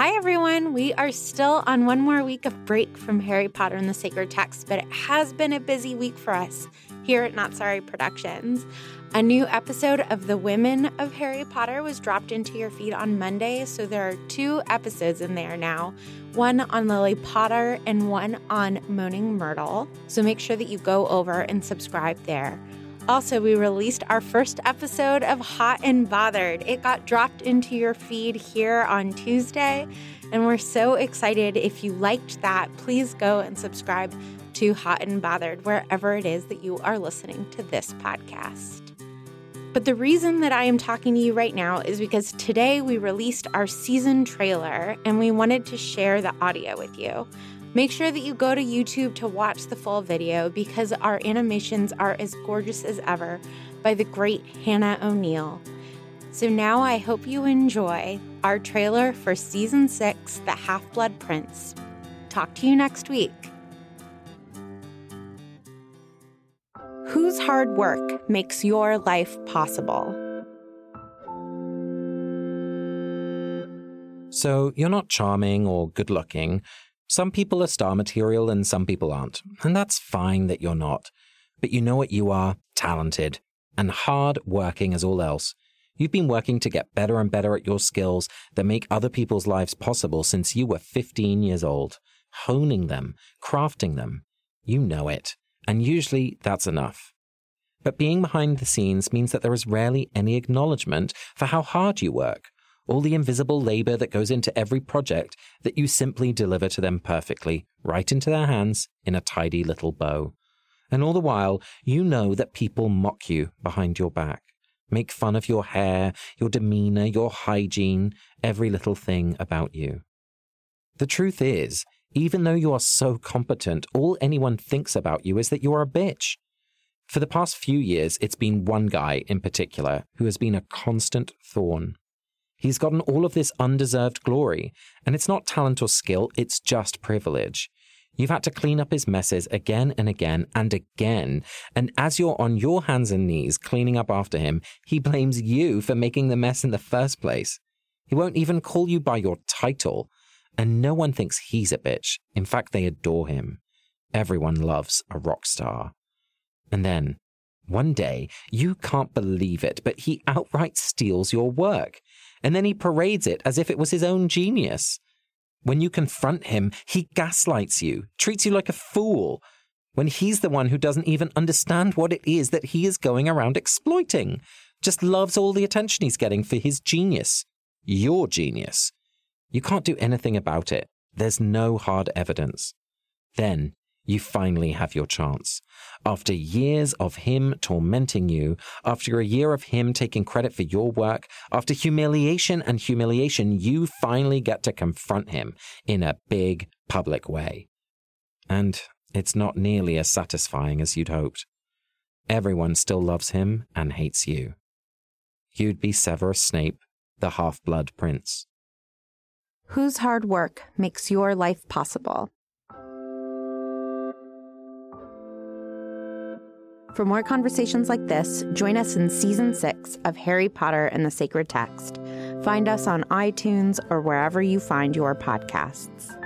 Hi, everyone. We are still on one more week of break from Harry Potter and the Sacred Text, but it has been a busy week for us here at Not Sorry Productions. A new episode of The Women of Harry Potter was dropped into your feed on Monday, so there are two episodes in there now one on Lily Potter and one on Moaning Myrtle. So make sure that you go over and subscribe there. Also, we released our first episode of Hot and Bothered. It got dropped into your feed here on Tuesday, and we're so excited. If you liked that, please go and subscribe to Hot and Bothered wherever it is that you are listening to this podcast. But the reason that I am talking to you right now is because today we released our season trailer and we wanted to share the audio with you. Make sure that you go to YouTube to watch the full video because our animations are as gorgeous as ever by the great Hannah O'Neal. So now I hope you enjoy our trailer for season six, The Half Blood Prince. Talk to you next week. Whose hard work makes your life possible? So, you're not charming or good looking. Some people are star material and some people aren't. And that's fine that you're not. But you know what you are? Talented. And hard working as all else. You've been working to get better and better at your skills that make other people's lives possible since you were 15 years old. Honing them, crafting them. You know it. And usually that's enough. But being behind the scenes means that there is rarely any acknowledgement for how hard you work all the invisible labor that goes into every project that you simply deliver to them perfectly, right into their hands in a tidy little bow. And all the while, you know that people mock you behind your back, make fun of your hair, your demeanor, your hygiene, every little thing about you. The truth is, even though you are so competent, all anyone thinks about you is that you are a bitch. For the past few years, it's been one guy in particular who has been a constant thorn. He's gotten all of this undeserved glory, and it's not talent or skill, it's just privilege. You've had to clean up his messes again and again and again, and as you're on your hands and knees cleaning up after him, he blames you for making the mess in the first place. He won't even call you by your title, and no one thinks he's a bitch. In fact, they adore him. Everyone loves a rock star. And then, one day, you can't believe it, but he outright steals your work and then he parades it as if it was his own genius. When you confront him, he gaslights you, treats you like a fool, when he's the one who doesn't even understand what it is that he is going around exploiting, just loves all the attention he's getting for his genius. Your genius. You can't do anything about it. There's no hard evidence. Then you finally have your chance. After years of him tormenting you, after a year of him taking credit for your work, after humiliation and humiliation, you finally get to confront him in a big public way. And it's not nearly as satisfying as you'd hoped. Everyone still loves him and hates you. You'd be Severus Snape, the half blood prince. Whose hard work makes your life possible? For more conversations like this, join us in season six of Harry Potter and the Sacred Text. Find us on iTunes or wherever you find your podcasts.